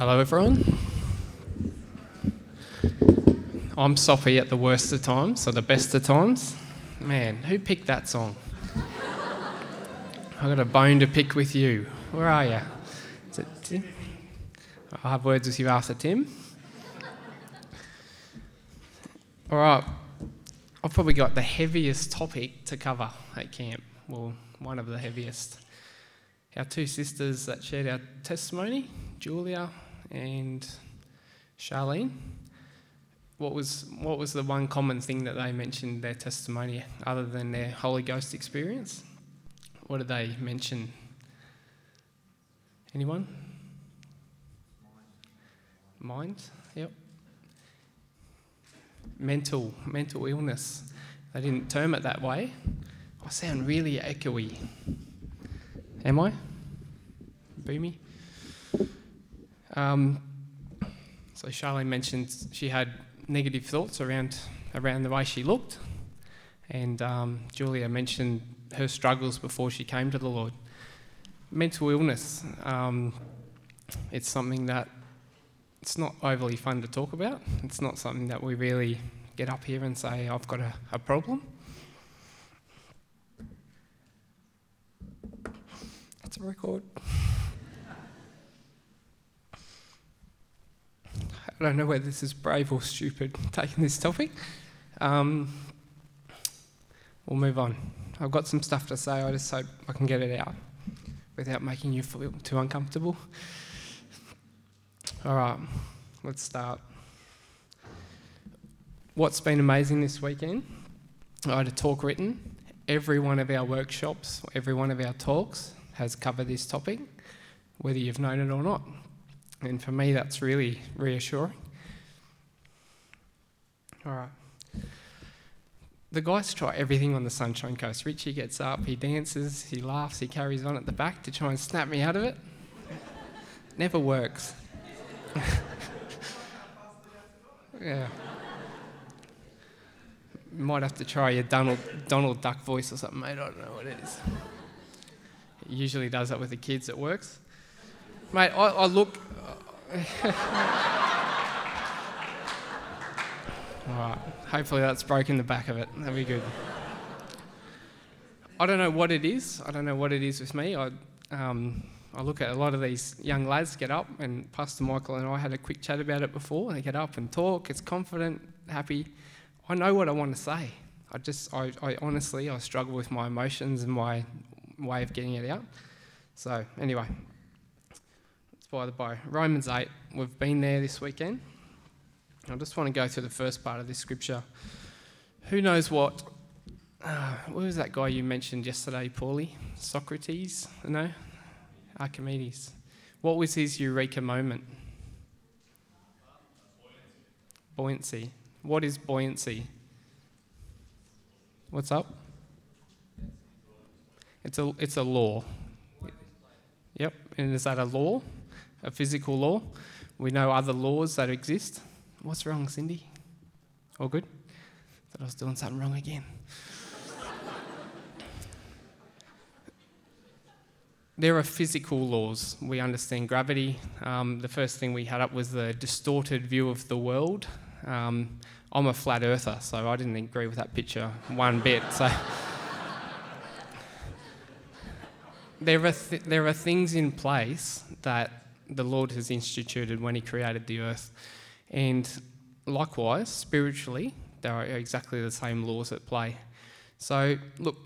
Hello, everyone. I'm Sophie at the worst of times, or the best of times. Man, who picked that song? I've got a bone to pick with you. Where are you? Is it Tim? I'll have words with you after Tim. All right, I've probably got the heaviest topic to cover at camp. Well, one of the heaviest. Our two sisters that shared our testimony, Julia and Charlene. What was, what was the one common thing that they mentioned their testimony other than their Holy Ghost experience? What did they mention? Anyone? Mind? Yep. Mental, mental illness. They didn't term it that way. I sound really echoey. Am I? Boomy? Um, so Charlene mentioned she had negative thoughts around around the way she looked, and um, Julia mentioned her struggles before she came to the Lord. Mental illness. Um, it's something that it's not overly fun to talk about. It's not something that we really get up here and say, I've got a, a problem. That's a record. I don't know whether this is brave or stupid taking this topic. Um, we'll move on. I've got some stuff to say, I just hope I can get it out without making you feel too uncomfortable. All right, let's start. What's been amazing this weekend? I had a talk written. Every one of our workshops, every one of our talks has covered this topic, whether you've known it or not. And for me, that's really reassuring. All right. The guys try everything on the Sunshine Coast. Richie gets up, he dances, he laughs, he carries on at the back to try and snap me out of it. Never works. yeah. Might have to try your Donald, Donald Duck voice or something, mate. I don't know what it is. He usually does that with the kids, it works. Mate, I, I look. All right. Hopefully that's broken the back of it. That'll be good. I don't know what it is. I don't know what it is with me. I, um, I look at a lot of these young lads get up, and Pastor Michael and I had a quick chat about it before. They get up and talk. It's confident, happy. I know what I want to say. I just, I, I honestly, I struggle with my emotions and my way of getting it out. So anyway, by the by. Romans 8. We've been there this weekend. I just want to go through the first part of this scripture. Who knows what? Uh, what was that guy you mentioned yesterday, Paulie? Socrates? No? Archimedes. What was his eureka moment? Buoyancy. What is buoyancy? What's up? It's a, it's a law. Yep, and is that a law? A physical law? We know other laws that exist. What's wrong, Cindy? All good? Thought I was doing something wrong again. there are physical laws. We understand gravity. Um, the first thing we had up was the distorted view of the world. Um, I'm a flat earther, so I didn't agree with that picture one bit. So there are th- there are things in place that the Lord has instituted when He created the earth. And likewise, spiritually, there are exactly the same laws at play. So, look,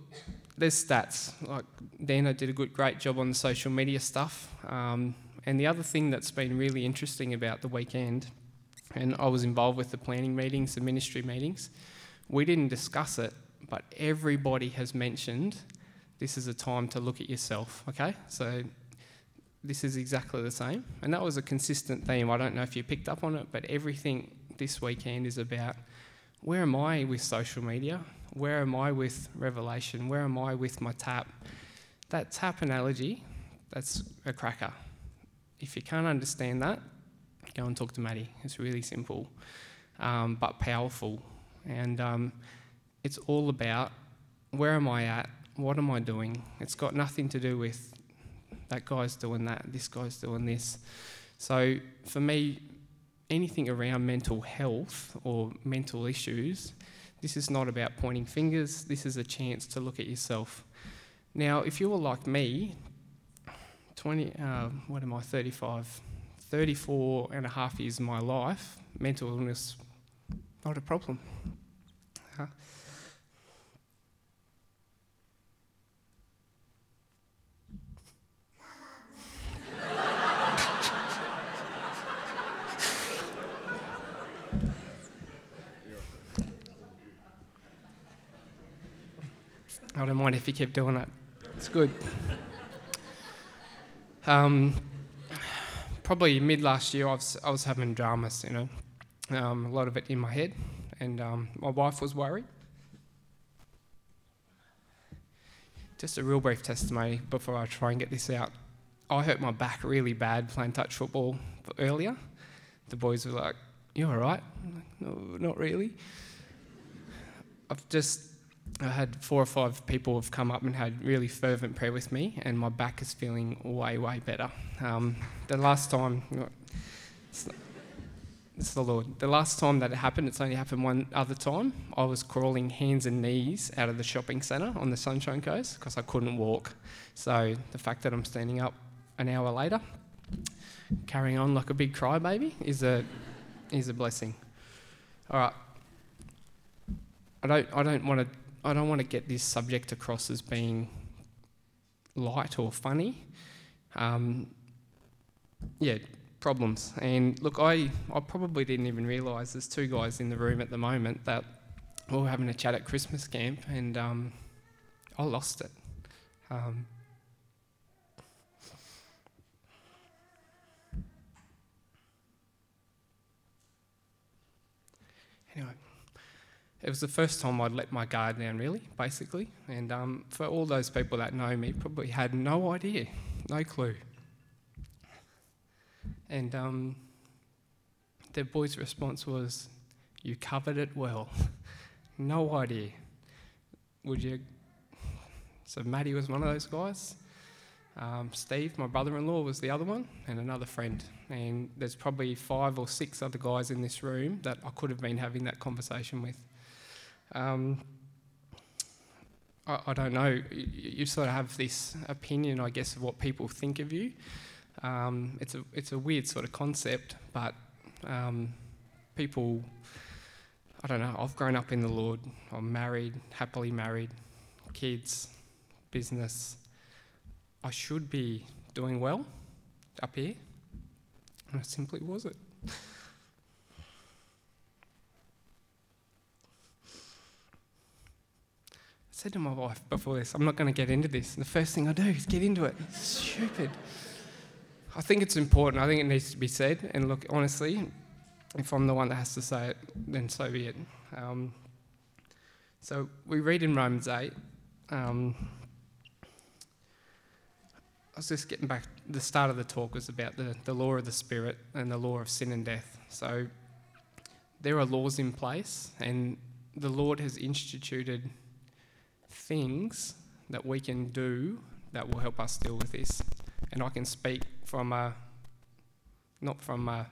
there's stats. Like Dana did a good, great job on the social media stuff. Um, and the other thing that's been really interesting about the weekend, and I was involved with the planning meetings, the ministry meetings, we didn't discuss it, but everybody has mentioned this is a time to look at yourself, okay? So this is exactly the same. And that was a consistent theme. I don't know if you picked up on it, but everything this weekend is about where am I with social media? Where am I with Revelation? Where am I with my tap? That tap analogy, that's a cracker. If you can't understand that, go and talk to Matty. It's really simple, um, but powerful. And um, it's all about where am I at? What am I doing? It's got nothing to do with that guy's doing that, this guy's doing this. So for me, anything around mental health or mental issues, this is not about pointing fingers. This is a chance to look at yourself. Now, if you were like me, 20, uh, what am I, 35, 34 and a half years of my life, mental illness, not a problem. Huh? I don't mind if you keep doing it. It's good. Um, probably mid last year, I was, I was having dramas, you know, um, a lot of it in my head, and um, my wife was worried. Just a real brief testimony before I try and get this out. I hurt my back really bad playing touch football earlier. The boys were like, "You all right?" Like, no, not really. I've just I had four or five people have come up and had really fervent prayer with me, and my back is feeling way, way better. Um, the last time, it's, it's the Lord. The last time that it happened, it's only happened one other time. I was crawling hands and knees out of the shopping centre on the Sunshine Coast because I couldn't walk. So the fact that I'm standing up an hour later, carrying on like a big crybaby, is a is a blessing. All right. I don't I don't want to I don't want to get this subject across as being light or funny. Um, yeah, problems. And look, I, I probably didn't even realise there's two guys in the room at the moment that we were having a chat at Christmas camp and um, I lost it. Um, anyway it was the first time I'd let my guard down, really, basically. And um, for all those people that know me, probably had no idea, no clue. And um, their boy's response was, You covered it well. no idea. Would you? So Matty was one of those guys. Um, Steve, my brother in law, was the other one, and another friend. And there's probably five or six other guys in this room that I could have been having that conversation with. Um, I, I, don't know. You, you, sort of have this opinion, I guess, of what people think of you. Um, it's a it's a weird sort of concept, but um, people. I don't know. I've grown up in the Lord. I'm married, happily married, kids, business. I should be doing well up here, and I simply wasn't. Said to my wife before this, I'm not going to get into this. And the first thing I do is get into it. It's stupid. I think it's important. I think it needs to be said. And look, honestly, if I'm the one that has to say it, then so be it. Um, so we read in Romans 8. Um, I was just getting back, the start of the talk was about the, the law of the Spirit and the law of sin and death. So there are laws in place, and the Lord has instituted things that we can do that will help us deal with this. And I can speak from a, not from a,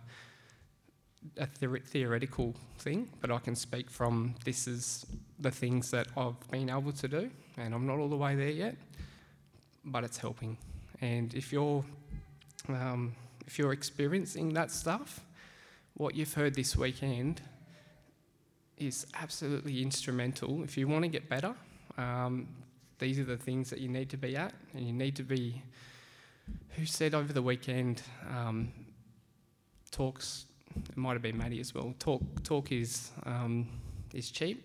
a theoretical thing, but I can speak from this is the things that I've been able to do, and I'm not all the way there yet, but it's helping. And if you're um, if you're experiencing that stuff, what you've heard this weekend is absolutely instrumental. If you want to get better, um, these are the things that you need to be at, and you need to be. Who said over the weekend? Um, talks. It might have been Matty as well. Talk. Talk is um, is cheap.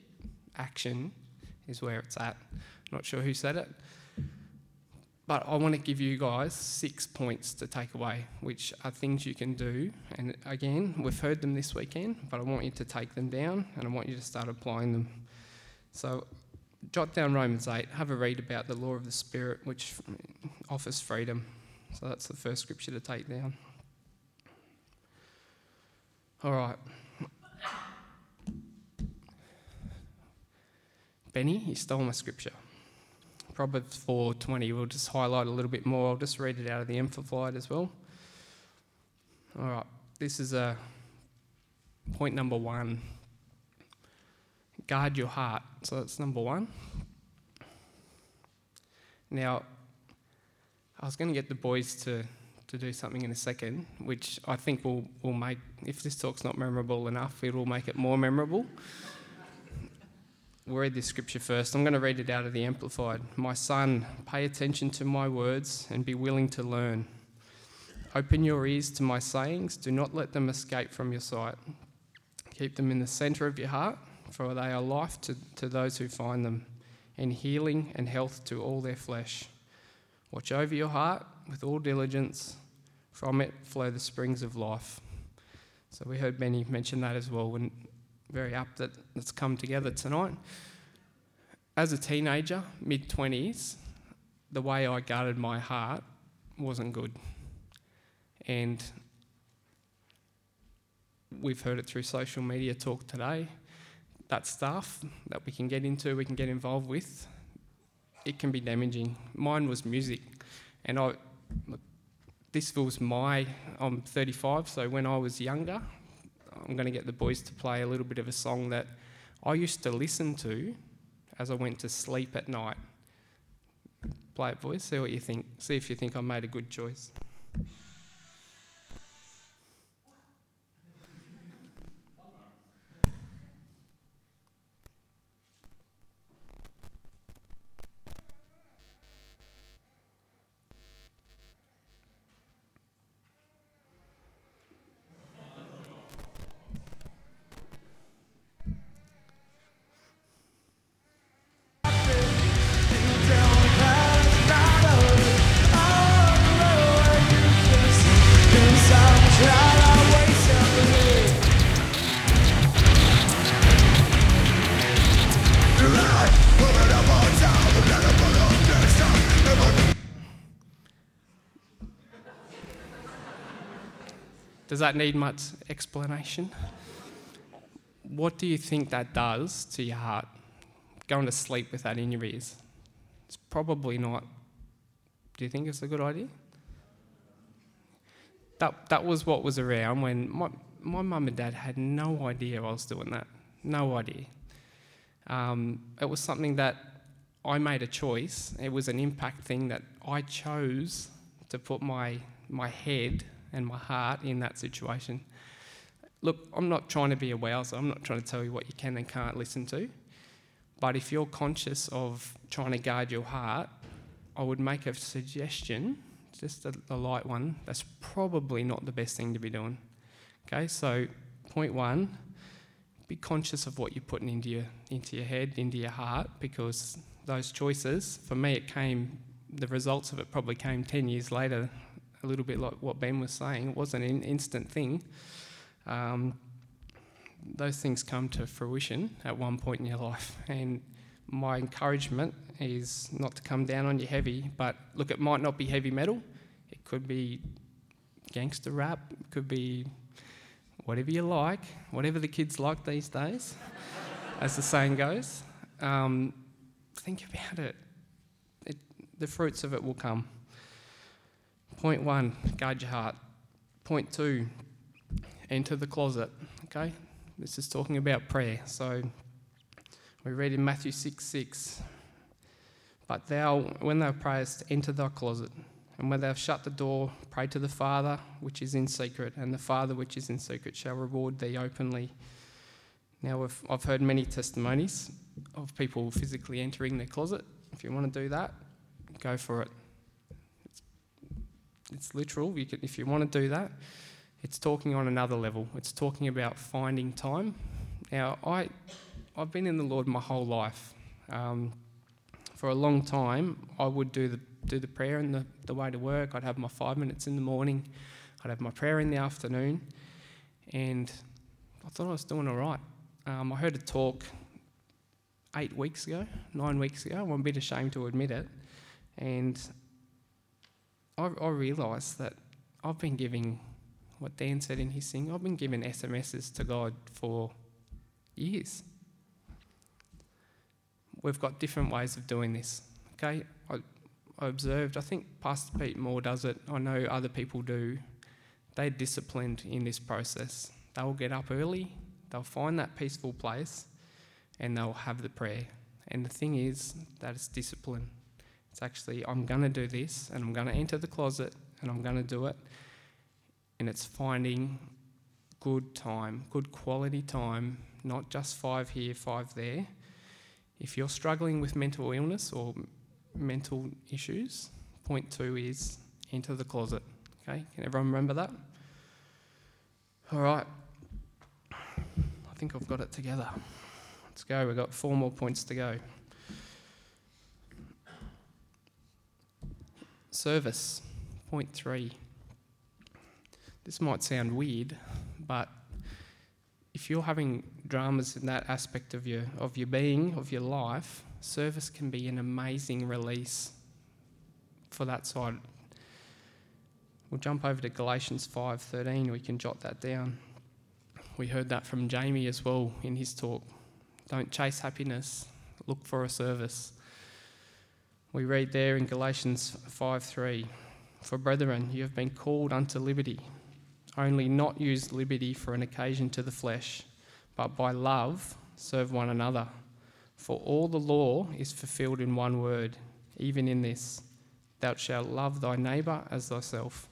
Action is where it's at. Not sure who said it, but I want to give you guys six points to take away, which are things you can do. And again, we've heard them this weekend, but I want you to take them down and I want you to start applying them. So jot down Romans 8, have a read about the law of the Spirit, which offers freedom. So that's the first scripture to take down. All right. Benny, you stole my scripture. Proverbs 4:20. We'll just highlight a little bit more. I'll just read it out of the Amplified as well. All right, this is a point number one. Guard your heart. So that's number one. Now, I was going to get the boys to, to do something in a second, which I think will, will make, if this talk's not memorable enough, it will make it more memorable. we'll read this scripture first. I'm going to read it out of the Amplified. My son, pay attention to my words and be willing to learn. Open your ears to my sayings, do not let them escape from your sight. Keep them in the centre of your heart, for they are life to, to those who find them, and healing and health to all their flesh. Watch over your heart with all diligence, from it flow the springs of life. So we heard Benny mention that as well, and very apt that it's come together tonight. As a teenager, mid 20s, the way I guarded my heart wasn't good. And we've heard it through social media talk today. That stuff that we can get into, we can get involved with, it can be damaging. Mine was music, and I, this was my. I'm 35, so when I was younger, I'm going to get the boys to play a little bit of a song that I used to listen to as I went to sleep at night. Play it, boys. See what you think. See if you think I made a good choice. Does that need much explanation? What do you think that does to your heart? Going to sleep with that in your ears? It's probably not. Do you think it's a good idea? That, that was what was around when my, my mum and dad had no idea I was doing that. No idea. Um, it was something that I made a choice. It was an impact thing that I chose to put my, my head and my heart in that situation. Look, I'm not trying to be a wowser, I'm not trying to tell you what you can and can't listen to. But if you're conscious of trying to guard your heart, I would make a suggestion, just a, a light one, that's probably not the best thing to be doing. Okay, so point one, be conscious of what you're putting into your into your head, into your heart, because those choices, for me, it came. The results of it probably came ten years later a little bit like what Ben was saying. It wasn't an instant thing. Um, those things come to fruition at one point in your life. And my encouragement is not to come down on you heavy, but look, it might not be heavy metal. It could be gangster rap. It could be whatever you like, whatever the kids like these days, as the saying goes. Um, think about it. it. The fruits of it will come. Point one, guard your heart. Point two, enter the closet. Okay? This is talking about prayer. So we read in Matthew 6 6. But thou, when thou prayest, enter thy closet. And when thou have shut the door, pray to the Father which is in secret, and the Father which is in secret shall reward thee openly. Now, I've heard many testimonies of people physically entering their closet. If you want to do that, go for it. It's literal. You can, if you want to do that, it's talking on another level. It's talking about finding time. Now, I, I've been in the Lord my whole life. Um, for a long time, I would do the do the prayer in the, the way to work. I'd have my five minutes in the morning. I'd have my prayer in the afternoon, and I thought I was doing all right. Um, I heard a talk eight weeks ago, nine weeks ago. I'm a bit ashamed to admit it, and I, I realised that I've been giving what Dan said in his thing, I've been giving SMSs to God for years. We've got different ways of doing this. Okay, I, I observed, I think Pastor Pete Moore does it, I know other people do. they're disciplined in this process. They will get up early, they'll find that peaceful place, and they'll have the prayer. And the thing is that it's discipline. It's actually, I'm going to do this, and I'm going to enter the closet, and I'm going to do it. And it's finding good time, good quality time, not just five here, five there. If you're struggling with mental illness or mental issues, point two is enter the closet. Okay, can everyone remember that? All right. I think I've got it together. Let's go. We've got four more points to go. Service, point three. This might sound weird, but if you're having dramas in that aspect of your of your being, of your life, service can be an amazing release for that side. We'll jump over to Galatians 5:13. We can jot that down. We heard that from Jamie as well in his talk. Don't chase happiness, look for a service. We read there in Galatians 5:3, "For brethren, you have been called unto liberty. Only not use liberty for an occasion to the flesh, but by love serve one another. For all the law is fulfilled in one word, even in this Thou shalt love thy neighbour as thyself.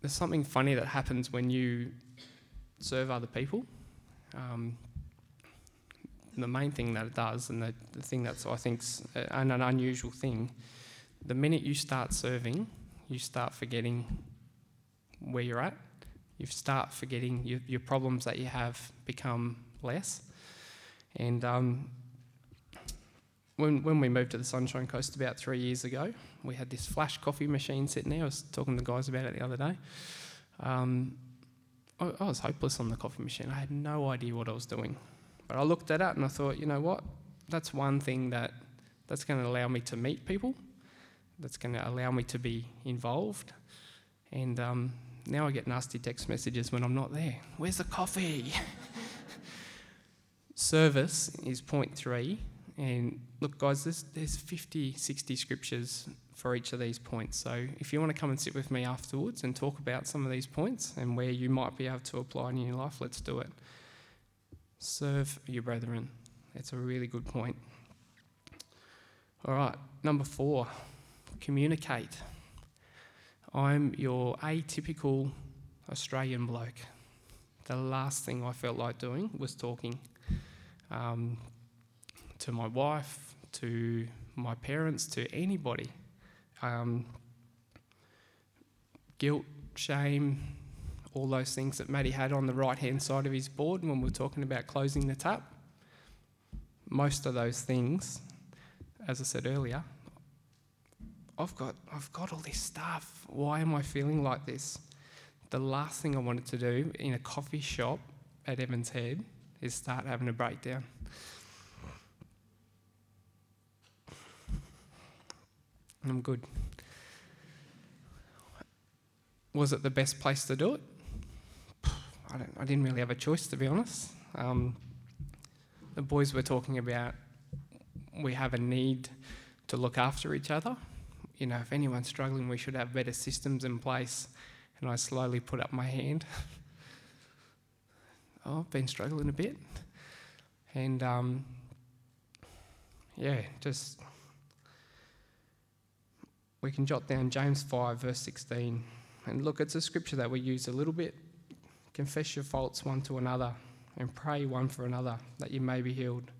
There's something funny that happens when you serve other people. Um, the main thing that it does, and the, the thing that's I think an, an unusual thing, the minute you start serving, you start forgetting where you're at. You start forgetting your, your problems that you have become less. And um, when, when we moved to the Sunshine Coast about three years ago, we had this flash coffee machine sitting there. I was talking to the guys about it the other day. Um, I, I was hopeless on the coffee machine. I had no idea what I was doing. But I looked at it and I thought, you know what? That's one thing that that's going to allow me to meet people. That's going to allow me to be involved. And um, now I get nasty text messages when I'm not there. Where's the coffee? Service is point three. And look, guys, there's, there's 50, 60 scriptures for each of these points. So if you want to come and sit with me afterwards and talk about some of these points and where you might be able to apply in your life, let's do it. Serve your brethren. It's a really good point. All right, number four, communicate. I'm your atypical Australian bloke. The last thing I felt like doing was talking um, to my wife, to my parents, to anybody. Um, guilt, shame, all those things that Matty had on the right hand side of his board when we were talking about closing the tap. Most of those things, as I said earlier, I've got, I've got all this stuff. Why am I feeling like this? The last thing I wanted to do in a coffee shop at Evans Head is start having a breakdown. I'm good. Was it the best place to do it? I, I didn't really have a choice, to be honest. Um, the boys were talking about we have a need to look after each other you know, if anyone's struggling, we should have better systems in place. And I slowly put up my hand. oh, I've been struggling a bit. And um, yeah, just we can jot down James 5, verse 16. And look, it's a scripture that we use a little bit. Confess your faults one to another and pray one for another that you may be healed.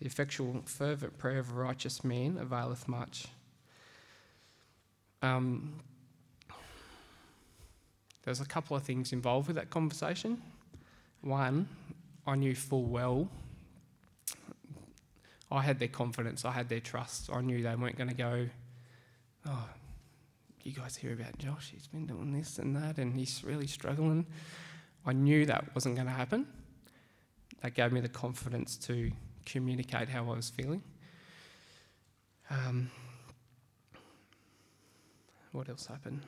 The effectual, fervent prayer of a righteous man availeth much. Um, there's a couple of things involved with that conversation. One, I knew full well I had their confidence, I had their trust. I knew they weren't going to go, oh, you guys hear about Josh? He's been doing this and that, and he's really struggling. I knew that wasn't going to happen. That gave me the confidence to communicate how I was feeling. Um, what else happened?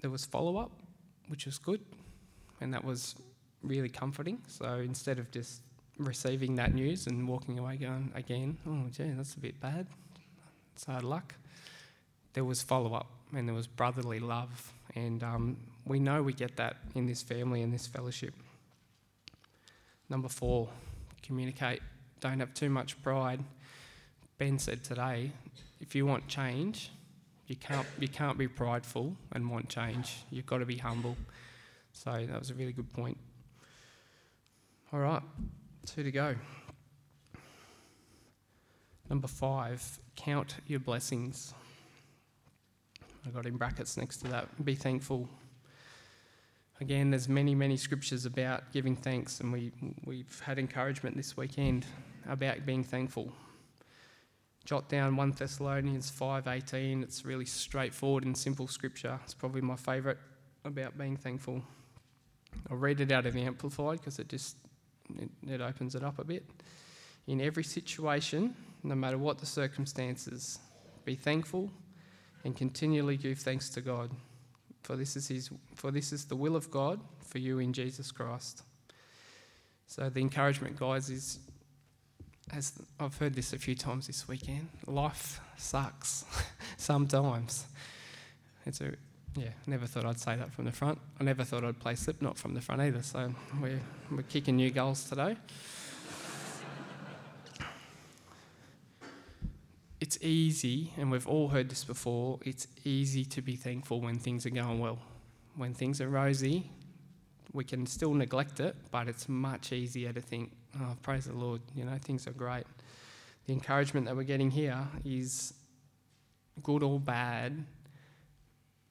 There was follow up, which was good, and that was really comforting. So instead of just receiving that news and walking away going again, oh, gee, that's a bit bad, it's luck, there was follow up and there was brotherly love. And um, we know we get that in this family and this fellowship. Number four, communicate. Don't have too much pride. Ben said today, if you want change, you can't, you can't be prideful and want change. You've got to be humble. So that was a really good point. All right, two to go. Number five, count your blessings. I got in brackets next to that. Be thankful. Again, there's many, many scriptures about giving thanks, and we, we've had encouragement this weekend about being thankful. Jot down 1 Thessalonians 5:18. It's really straightforward and simple scripture. It's probably my favourite about being thankful. I'll read it out of the Amplified because it just it, it opens it up a bit. In every situation, no matter what the circumstances, be thankful and continually give thanks to God. For this is his for this is the will of God for you in Jesus Christ. So the encouragement, guys, is as I've heard this a few times this weekend, life sucks sometimes. It's a yeah, never thought I'd say that from the front. I never thought I'd play Slipknot from the front either, so we're, we're kicking new goals today. It's easy, and we've all heard this before, it's easy to be thankful when things are going well. When things are rosy, we can still neglect it, but it's much easier to think, oh, praise the Lord, you know, things are great. The encouragement that we're getting here is good or bad,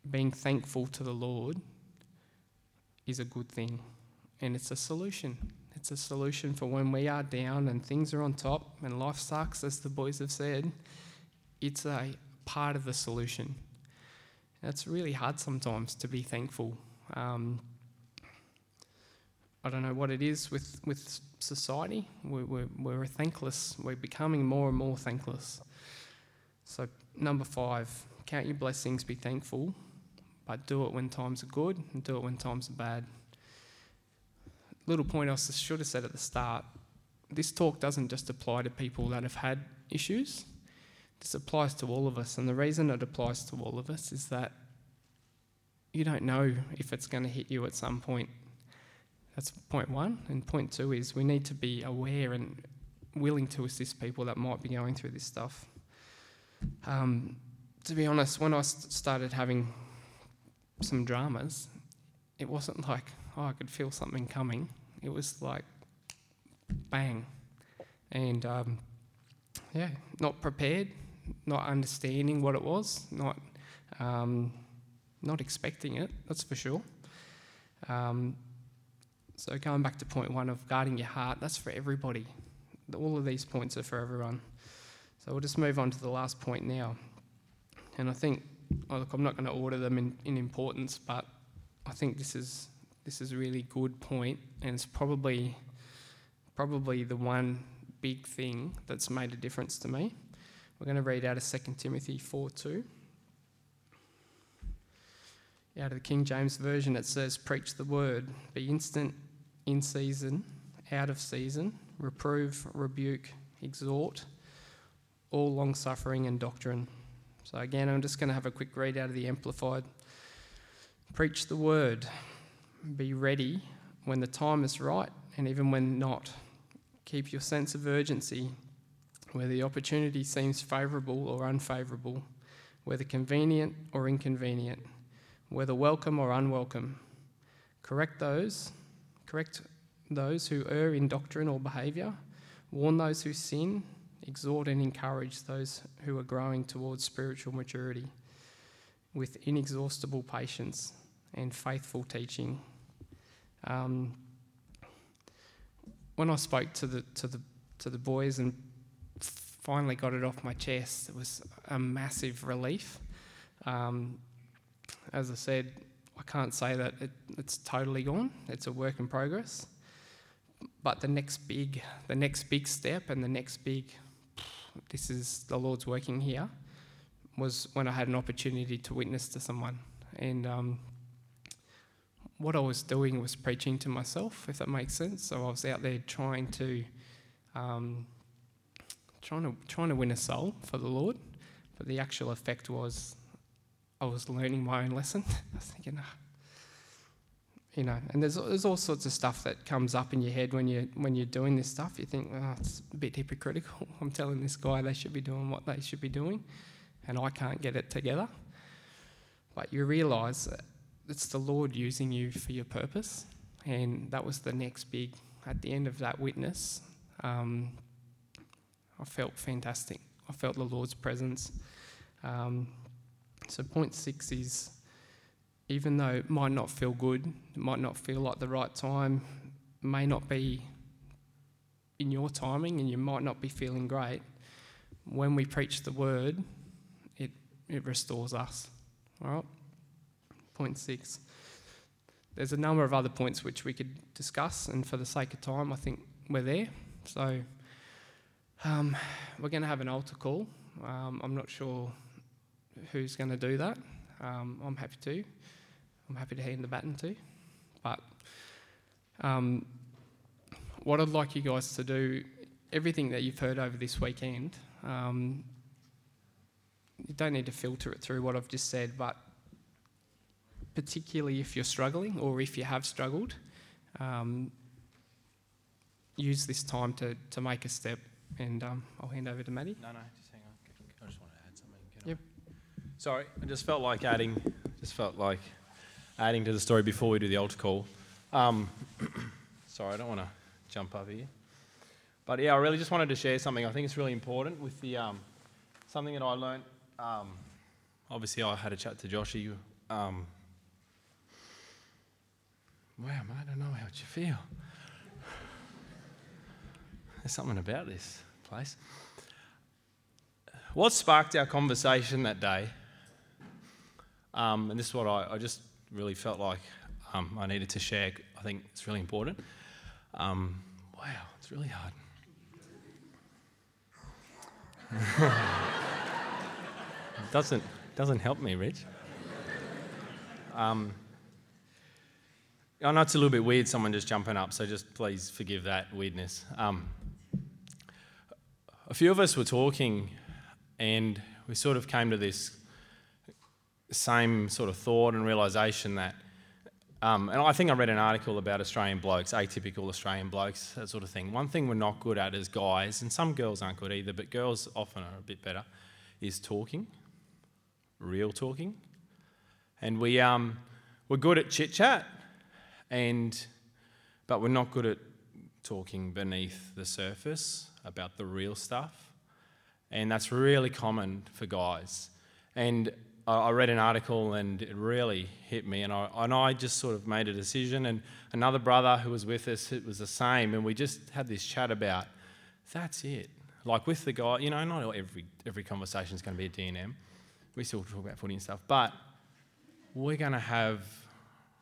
being thankful to the Lord is a good thing. And it's a solution. It's a solution for when we are down and things are on top and life sucks, as the boys have said. It's a part of the solution. It's really hard sometimes to be thankful. Um, I don't know what it is with, with society. We're, we're, we're thankless. We're becoming more and more thankless. So, number five, count your blessings, be thankful, but do it when times are good and do it when times are bad little point I should have said at the start this talk doesn't just apply to people that have had issues, this applies to all of us. And the reason it applies to all of us is that you don't know if it's going to hit you at some point. That's point one. And point two is we need to be aware and willing to assist people that might be going through this stuff. Um, to be honest, when I started having some dramas, it wasn't like, oh, I could feel something coming. It was like bang. And um, yeah, not prepared, not understanding what it was, not, um, not expecting it, that's for sure. Um, so, going back to point one of guarding your heart, that's for everybody. All of these points are for everyone. So, we'll just move on to the last point now. And I think, oh, look, I'm not going to order them in, in importance, but I think this is this is a really good point, and it's probably probably the one big thing that's made a difference to me. We're going to read out of 2 Timothy 4 2. Out of the King James Version, it says, Preach the word, be instant in season, out of season, reprove, rebuke, exhort, all long suffering and doctrine. So, again, I'm just going to have a quick read out of the Amplified. Preach the word, be ready when the time is right and even when not. Keep your sense of urgency where the opportunity seems favourable or unfavourable, whether convenient or inconvenient, whether welcome or unwelcome. Correct those, correct those who err in doctrine or behaviour, warn those who sin, exhort and encourage those who are growing towards spiritual maturity with inexhaustible patience and faithful teaching. Um, when I spoke to the to the to the boys and finally got it off my chest, it was a massive relief. Um, as I said, I can't say that it, it's totally gone. It's a work in progress. But the next big, the next big step, and the next big, this is the Lord's working here, was when I had an opportunity to witness to someone, and um, what I was doing was preaching to myself, if that makes sense. So I was out there trying to, um, trying to, trying to win a soul for the Lord, but the actual effect was I was learning my own lesson. I was thinking, oh, you know, and there's there's all sorts of stuff that comes up in your head when you when you're doing this stuff. You think, oh, it's a bit hypocritical. I'm telling this guy they should be doing what they should be doing, and I can't get it together. But you realise that it's the Lord using you for your purpose, and that was the next big. At the end of that witness, um, I felt fantastic. I felt the Lord's presence. Um, so point six is even though it might not feel good, it might not feel like the right time, may not be in your timing, and you might not be feeling great, when we preach the word, it, it restores us. All right? Point six. There's a number of other points which we could discuss, and for the sake of time, I think we're there. So um, we're going to have an altar call. Um, I'm not sure who's going to do that. Um, I'm happy to. I'm happy to hand the baton to. But um, what I'd like you guys to do, everything that you've heard over this weekend, um, you don't need to filter it through what I've just said, but particularly if you're struggling or if you have struggled, um, use this time to, to make a step. And um, I'll hand over to Matty. No, no, just hang on. I just want to add something. Yep. Sorry, I just felt like adding, just felt like adding to the story before we do the altar call. Um, sorry, I don't want to jump up here. But yeah, I really just wanted to share something. I think it's really important with the um, something that I learned. Um, obviously, I had a chat to Joshy. Um, wow, mate, I don't know how you feel. There's something about this place. What sparked our conversation that day, um, and this is what I, I just really felt like um, I needed to share. I think it's really important. Um, wow, it's really hard. doesn't doesn't help me, Rich. Um, I know it's a little bit weird, someone just jumping up, so just please forgive that weirdness. Um, a few of us were talking, and we sort of came to this same sort of thought and realization that, um, and I think I read an article about Australian blokes, atypical Australian blokes, that sort of thing. One thing we're not good at as guys, and some girls aren't good either, but girls often are a bit better, is talking, real talking. And we, um, we're good at chit chat, and, but we're not good at talking beneath the surface about the real stuff. And that's really common for guys. And I read an article and it really hit me, and I, and I just sort of made a decision. And another brother who was with us, it was the same, and we just had this chat about that's it. Like with the guy, you know, not every every conversation is going to be a D&M. We still talk about footy and stuff, but we're going to have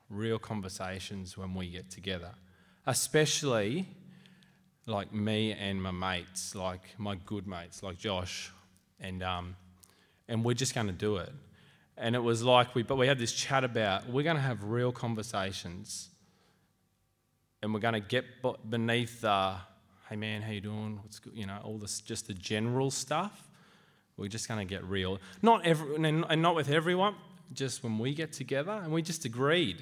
real conversations when we get together, especially like me and my mates, like my good mates, like Josh, and um, and we're just going to do it. And it was like we, but we had this chat about we're going to have real conversations, and we're going to get beneath the, hey man, how you doing? What's good? You know, all this, just the general stuff. We're just going to get real. Not every, and not with everyone. Just when we get together, and we just agreed.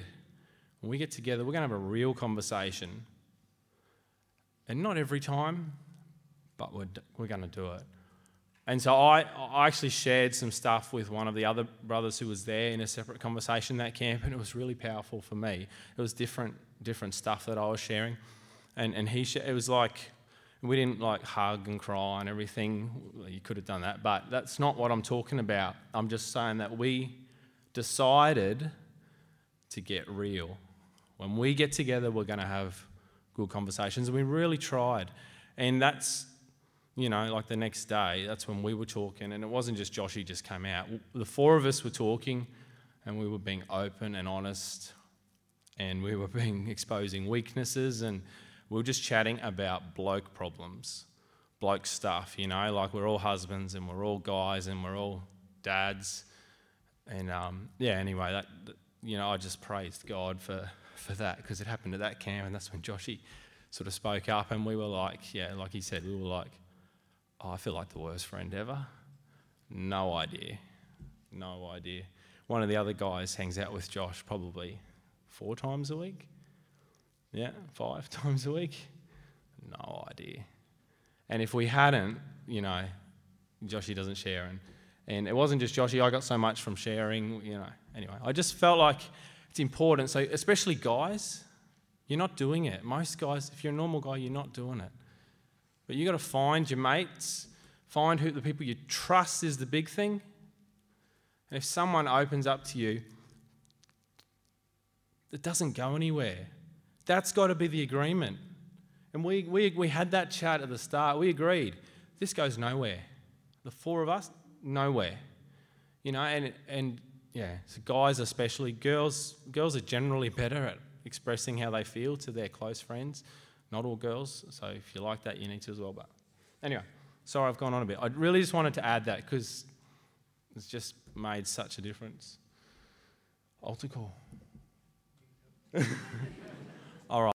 When we get together, we're going to have a real conversation. And not every time, but we're, we're going to do it. And so I, I actually shared some stuff with one of the other brothers who was there in a separate conversation that camp, and it was really powerful for me. It was different, different stuff that I was sharing, and and he it was like we didn't like hug and cry and everything. You could have done that, but that's not what I'm talking about. I'm just saying that we decided to get real. When we get together, we're going to have good conversations, and we really tried, and that's you know, like the next day, that's when we were talking, and it wasn't just Joshy just came out. The four of us were talking, and we were being open and honest, and we were being exposing weaknesses, and we were just chatting about bloke problems, bloke stuff. You know, like we're all husbands, and we're all guys, and we're all dads, and um, yeah. Anyway, that you know, I just praised God for for that because it happened at that camp, and that's when Joshy sort of spoke up, and we were like, yeah, like he said, we were like oh, I feel like the worst friend ever. No idea. No idea. one of the other guys hangs out with Josh probably four times a week. Yeah, five times a week. No idea. And if we hadn't, you know, Joshy doesn't share. And, and it wasn't just Joshy, I got so much from sharing, you know. Anyway, I just felt like it's important. So, especially guys, you're not doing it. Most guys, if you're a normal guy, you're not doing it. But you've got to find your mates, find who the people you trust is the big thing. And if someone opens up to you, it doesn't go anywhere. That's got to be the agreement. And we, we, we had that chat at the start. We agreed this goes nowhere. The four of us, nowhere. You know, and, and yeah, so guys especially, girls, girls are generally better at expressing how they feel to their close friends. Not all girls, so if you like that, you need to as well. But anyway, sorry I've gone on a bit. I really just wanted to add that because it's just made such a difference. Altar call.